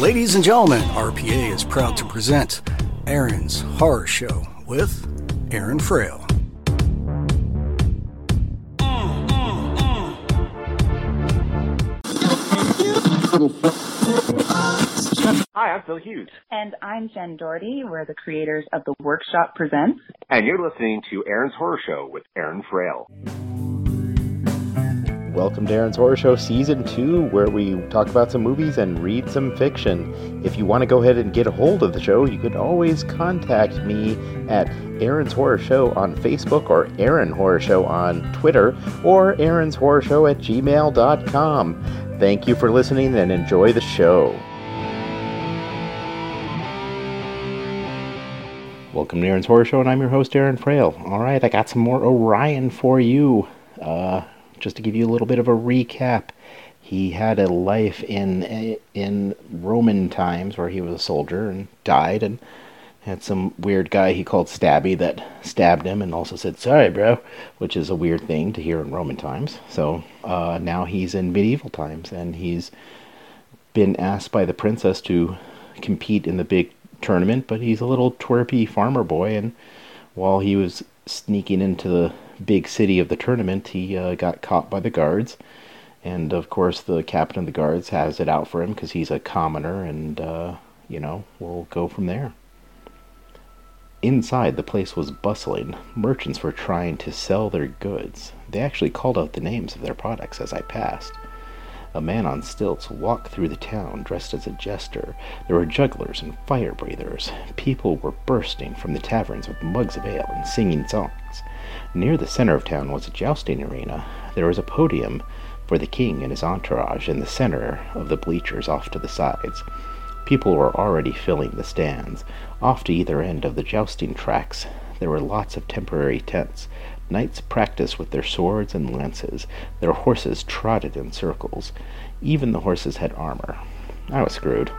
Ladies and gentlemen, RPA is proud to present Aaron's Horror Show with Aaron Frail. Hi, I'm Phil Hughes, And I'm Jen Doherty. We're the creators of The Workshop Presents. and you're listening to Aaron's Horror Show with Aaron Frail. Welcome to Aaron's Horror Show Season 2, where we talk about some movies and read some fiction. If you want to go ahead and get a hold of the show, you can always contact me at Aaron's Horror Show on Facebook or Aaron Horror Show on Twitter or Aaron's Horror Show at gmail.com. Thank you for listening and enjoy the show. Welcome to Aaron's Horror Show, and I'm your host, Aaron Frail. All right, I got some more Orion for you. Uh, just to give you a little bit of a recap, he had a life in in Roman times where he was a soldier and died, and had some weird guy he called Stabby that stabbed him and also said sorry, bro, which is a weird thing to hear in Roman times. So uh, now he's in medieval times, and he's been asked by the princess to compete in the big tournament, but he's a little twerpy farmer boy, and while he was sneaking into the big city of the tournament, he uh, got caught by the guards. And of course, the captain of the guards has it out for him because he's a commoner, and, uh, you know, we'll go from there. Inside, the place was bustling. Merchants were trying to sell their goods. They actually called out the names of their products as I passed. A man on stilts walked through the town dressed as a jester. There were jugglers and fire breathers. People were bursting from the taverns with mugs of ale and singing songs. Near the center of town was a jousting arena. There was a podium for the king and his entourage in the center of the bleachers off to the sides. People were already filling the stands. Off to either end of the jousting tracks, there were lots of temporary tents. Knights practiced with their swords and lances. Their horses trotted in circles. Even the horses had armor. I was screwed.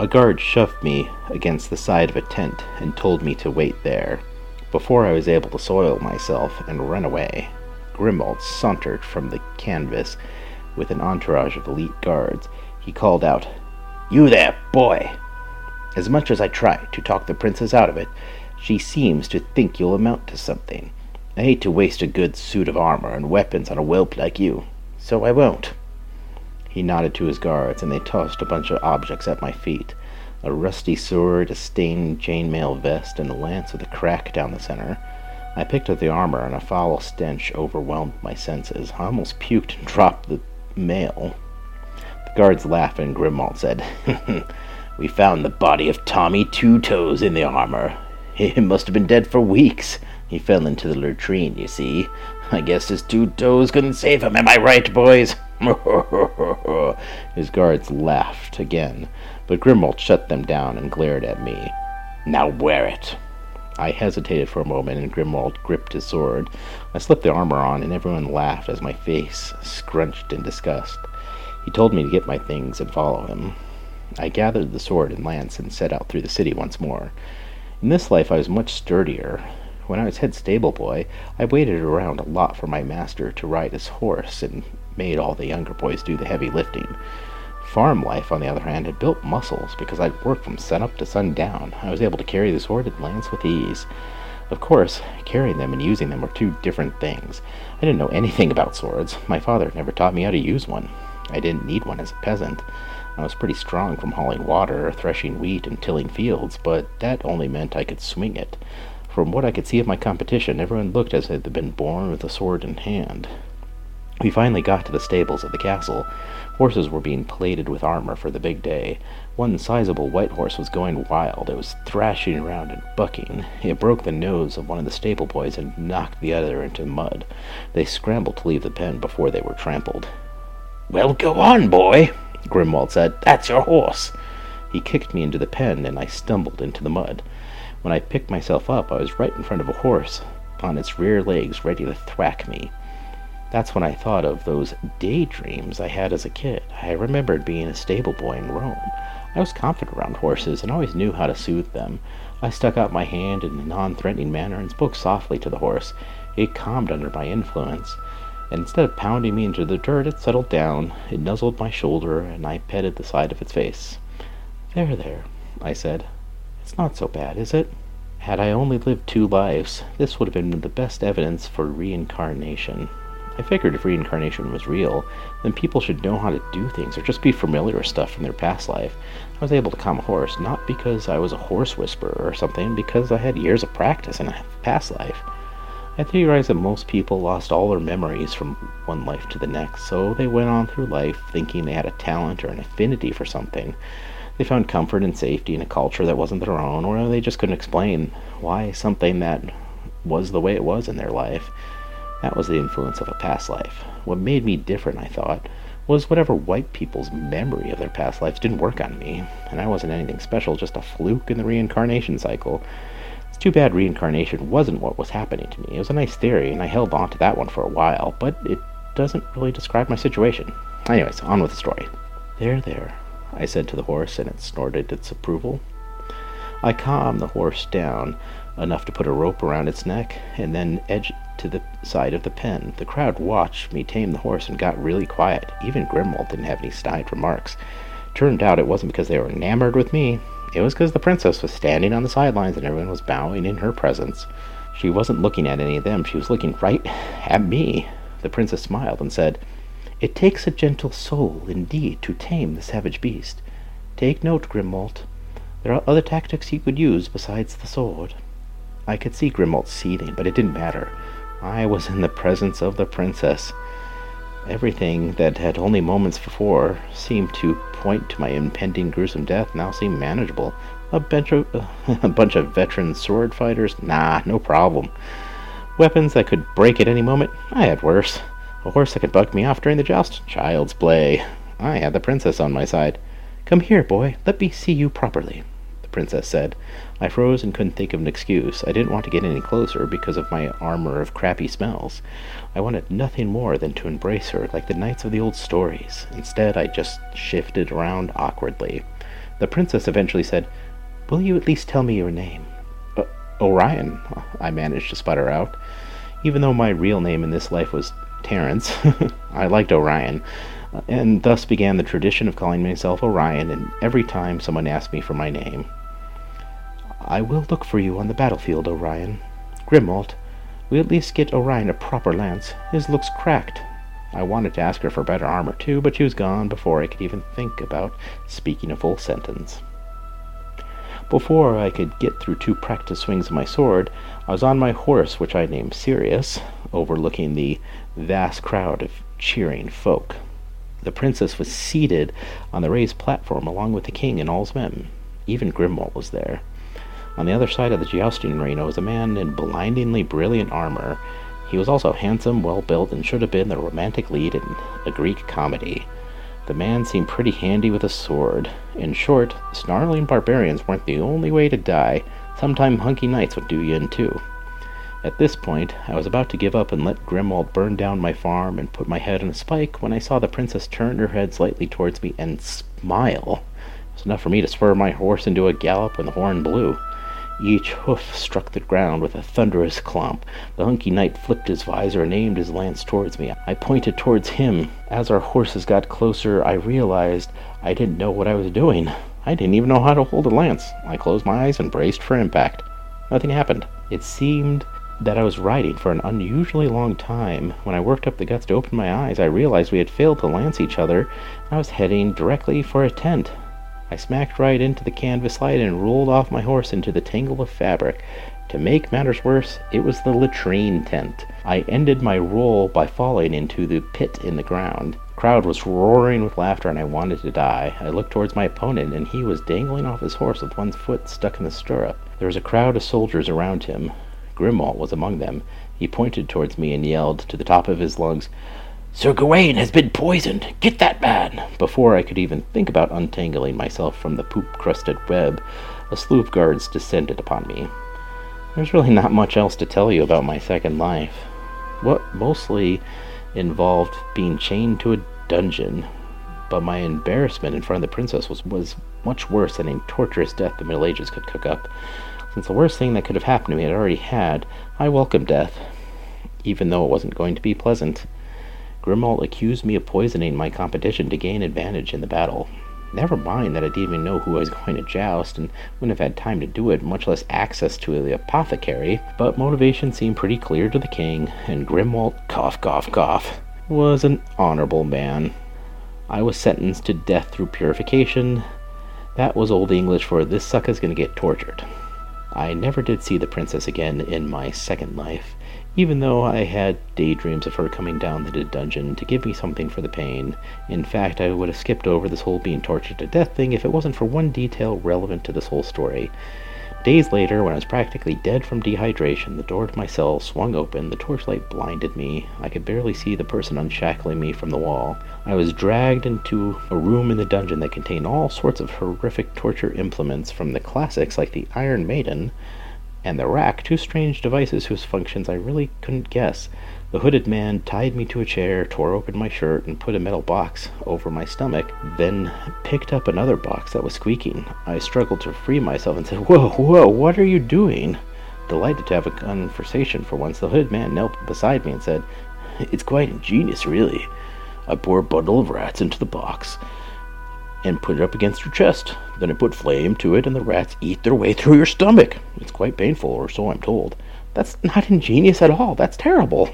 A guard shoved me against the side of a tent and told me to wait there. Before I was able to soil myself and run away, Grimwald sauntered from the canvas with an entourage of elite guards. He called out, You there, boy! As much as I try to talk the princess out of it, she seems to think you'll amount to something. I hate to waste a good suit of armor and weapons on a whelp like you, so I won't. He nodded to his guards, and they tossed a bunch of objects at my feet a rusty sword, a stained chainmail vest, and a lance with a crack down the center. I picked up the armor, and a foul stench overwhelmed my senses. I almost puked and dropped the mail. The guards laughed, and Grimwald said, We found the body of Tommy Two Toes in the armor. He must have been dead for weeks. He fell into the latrine, you see. I guess his two toes couldn't save him. Am I right, boys? his guards laughed again, but Grimwald shut them down and glared at me. Now wear it. I hesitated for a moment, and Grimwald gripped his sword. I slipped the armor on, and everyone laughed as my face scrunched in disgust. He told me to get my things and follow him. I gathered the sword and lance and set out through the city once more. In this life I was much sturdier. When I was head stable boy, I waited around a lot for my master to ride his horse and made all the younger boys do the heavy lifting. Farm life, on the other hand, had built muscles because I'd worked from sunup to sundown. I was able to carry the sword and lance with ease. Of course, carrying them and using them were two different things. I didn't know anything about swords. My father never taught me how to use one. I didn't need one as a peasant. I was pretty strong from hauling water, threshing wheat, and tilling fields, but that only meant I could swing it. From what I could see of my competition, everyone looked as if they'd been born with a sword in hand. We finally got to the stables of the castle. Horses were being plated with armor for the big day. One sizable white horse was going wild. It was thrashing around and bucking. It broke the nose of one of the stable boys and knocked the other into mud. They scrambled to leave the pen before they were trampled. Well, go on, boy, Grimwald said. That's your horse. He kicked me into the pen, and I stumbled into the mud. When I picked myself up, I was right in front of a horse, on its rear legs, ready to thwack me. That's when I thought of those daydreams I had as a kid. I remembered being a stable boy in Rome. I was confident around horses and always knew how to soothe them. I stuck out my hand in a non threatening manner and spoke softly to the horse. It calmed under my influence, and instead of pounding me into the dirt, it settled down. It nuzzled my shoulder, and I petted the side of its face. There, there, I said. It's not so bad, is it? Had I only lived two lives, this would have been the best evidence for reincarnation. I figured if reincarnation was real, then people should know how to do things or just be familiar with stuff from their past life. I was able to calm a horse, not because I was a horse whisperer or something, because I had years of practice in a past life. I theorize that most people lost all their memories from one life to the next, so they went on through life thinking they had a talent or an affinity for something. They found comfort and safety in a culture that wasn't their own, or they just couldn't explain why something that was the way it was in their life. That was the influence of a past life. What made me different, I thought, was whatever white people's memory of their past lives didn't work on me, and I wasn't anything special, just a fluke in the reincarnation cycle. It's too bad reincarnation wasn't what was happening to me. It was a nice theory, and I held on to that one for a while, but it doesn't really describe my situation. Anyways, on with the story. There, there, I said to the horse, and it snorted its approval. I calmed the horse down enough to put a rope around its neck, and then edged to the side of the pen. The crowd watched me tame the horse and got really quiet. Even Grimwald didn't have any snide remarks. Turned out it wasn't because they were enamored with me. It was because the princess was standing on the sidelines and everyone was bowing in her presence. She wasn't looking at any of them. She was looking right at me. The princess smiled and said, it takes a gentle soul, indeed, to tame the savage beast. Take note, Grimwald. There are other tactics you could use besides the sword. I could see Grimwald seething, but it didn't matter. I was in the presence of the princess. Everything that had only moments before seemed to point to my impending gruesome death now seemed manageable. A bunch of, a bunch of veteran sword fighters? Nah, no problem. Weapons that could break at any moment? I had worse. A horse that could buck me off during the joust? Child's play. I had the princess on my side. Come here, boy. Let me see you properly, princess said. I froze and couldn't think of an excuse. I didn't want to get any closer because of my armor of crappy smells. I wanted nothing more than to embrace her like the knights of the old stories. Instead, I just shifted around awkwardly. The princess eventually said, Will you at least tell me your name? Orion, I managed to sputter out. Even though my real name in this life was Terence. I liked Orion, and thus began the tradition of calling myself Orion and every time someone asked me for my name. I will look for you on the battlefield, Orion. Grimwald, we at least get Orion a proper lance. His looks cracked. I wanted to ask her for better armor too, but she was gone before I could even think about speaking a full sentence. Before I could get through two practice swings of my sword, I was on my horse, which I named Sirius, overlooking the vast crowd of cheering folk. The princess was seated on the raised platform along with the king and all his men. Even Grimwald was there. On the other side of the jousting arena was a man in blindingly brilliant armor. He was also handsome, well built, and should have been the romantic lead in a Greek comedy. The man seemed pretty handy with a sword. In short, snarling barbarians weren't the only way to die. Sometime hunky knights would do you in too. At this point, I was about to give up and let Grimwald burn down my farm and put my head on a spike when I saw the princess turn her head slightly towards me and smile. It was enough for me to spur my horse into a gallop when the horn blew. Each hoof struck the ground with a thunderous clomp. The hunky knight flipped his visor and aimed his lance towards me. I pointed towards him. As our horses got closer, I realized I didn't know what I was doing. I didn't even know how to hold a lance. I closed my eyes and braced for impact. Nothing happened. It seemed that I was riding for an unusually long time. When I worked up the guts to open my eyes, I realized we had failed to lance each other. I was heading directly for a tent. I smacked right into the canvas light and rolled off my horse into the tangle of fabric. To make matters worse, it was the latrine tent. I ended my roll by falling into the pit in the ground. The crowd was roaring with laughter and I wanted to die. I looked towards my opponent and he was dangling off his horse with one foot stuck in the stirrup. There was a crowd of soldiers around him. Grimwald was among them. He pointed towards me and yelled to the top of his lungs, Sir Gawain has been poisoned! Get that man! Before I could even think about untangling myself from the poop crusted web, a slew of guards descended upon me. There's really not much else to tell you about my second life. What mostly involved being chained to a dungeon, but my embarrassment in front of the princess was, was much worse than any torturous death the Middle Ages could cook up. Since the worst thing that could have happened to me had already had, I welcomed death, even though it wasn't going to be pleasant. Grimwald accused me of poisoning my competition to gain advantage in the battle. Never mind that I didn't even know who I was going to joust and wouldn't have had time to do it, much less access to the apothecary, but motivation seemed pretty clear to the king, and Grimwald, cough, cough, cough, was an honorable man. I was sentenced to death through purification. That was Old English for this sucker's gonna get tortured. I never did see the princess again in my second life, even though I had daydreams of her coming down the dungeon to give me something for the pain. In fact, I would have skipped over this whole being tortured to death thing if it wasn't for one detail relevant to this whole story. Days later, when I was practically dead from dehydration, the door to my cell swung open, the torchlight blinded me. I could barely see the person unshackling me from the wall. I was dragged into a room in the dungeon that contained all sorts of horrific torture implements from the classics like the Iron Maiden and the rack, two strange devices whose functions I really couldn't guess. The hooded man tied me to a chair, tore open my shirt, and put a metal box over my stomach, then picked up another box that was squeaking. I struggled to free myself and said, Whoa, whoa, what are you doing? Delighted to have a conversation for once, the hooded man knelt beside me and said, It's quite ingenious, really. I pour a bundle of rats into the box and put it up against your chest. Then I put flame to it, and the rats eat their way through your stomach. It's quite painful, or so I'm told. That's not ingenious at all. That's terrible.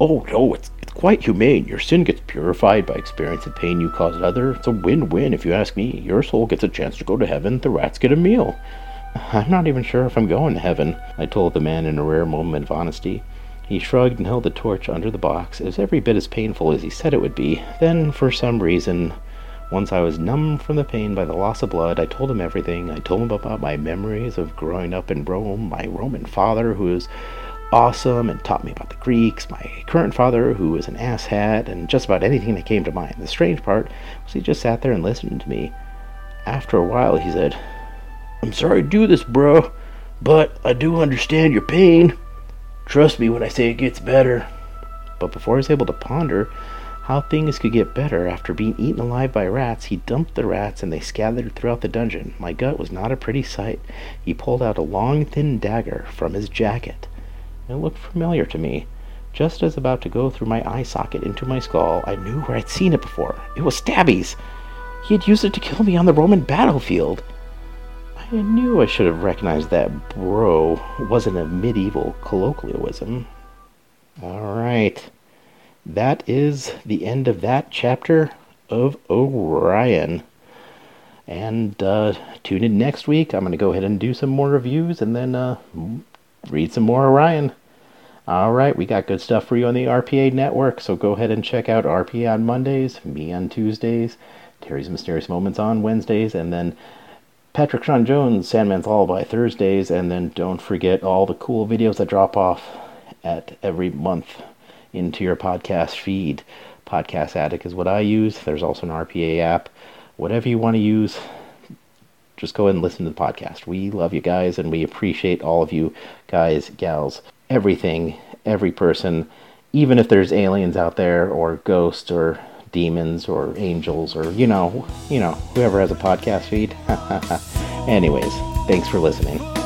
Oh, no, it's, it's quite humane. Your sin gets purified by experiencing the pain you caused others. It's a win win, if you ask me. Your soul gets a chance to go to heaven, the rats get a meal. I'm not even sure if I'm going to heaven, I told the man in a rare moment of honesty. He shrugged and held the torch under the box. It was every bit as painful as he said it would be. Then, for some reason, once I was numb from the pain by the loss of blood, I told him everything. I told him about my memories of growing up in Rome, my Roman father, who was awesome and taught me about the Greeks, my current father, who was an asshat, and just about anything that came to mind. The strange part was he just sat there and listened to me. After a while, he said, I'm sorry to do this, bro, but I do understand your pain. Trust me when I say it gets better. But before I was able to ponder, how things could get better after being eaten alive by rats, he dumped the rats and they scattered throughout the dungeon. My gut was not a pretty sight. He pulled out a long, thin dagger from his jacket. It looked familiar to me. Just as about to go through my eye socket into my skull, I knew where I'd seen it before. It was Stabby's. He had used it to kill me on the Roman battlefield. I knew I should have recognized that bro wasn't a medieval colloquialism. All right that is the end of that chapter of Orion. And uh, tune in next week. I'm going to go ahead and do some more reviews and then uh, read some more Orion. All right, we got good stuff for you on the RPA network, so go ahead and check out RPA on Mondays, me on Tuesdays, Terry's Mysterious Moments on Wednesdays, and then Patrick Sean Jones, Sandman's Lullaby Thursdays, and then don't forget all the cool videos that drop off at every month into your podcast feed. Podcast Addict is what I use. There's also an RPA app. Whatever you want to use, just go ahead and listen to the podcast. We love you guys and we appreciate all of you guys, gals, everything, every person, even if there's aliens out there or ghosts or demons or angels or you know, you know, whoever has a podcast feed. Anyways, thanks for listening.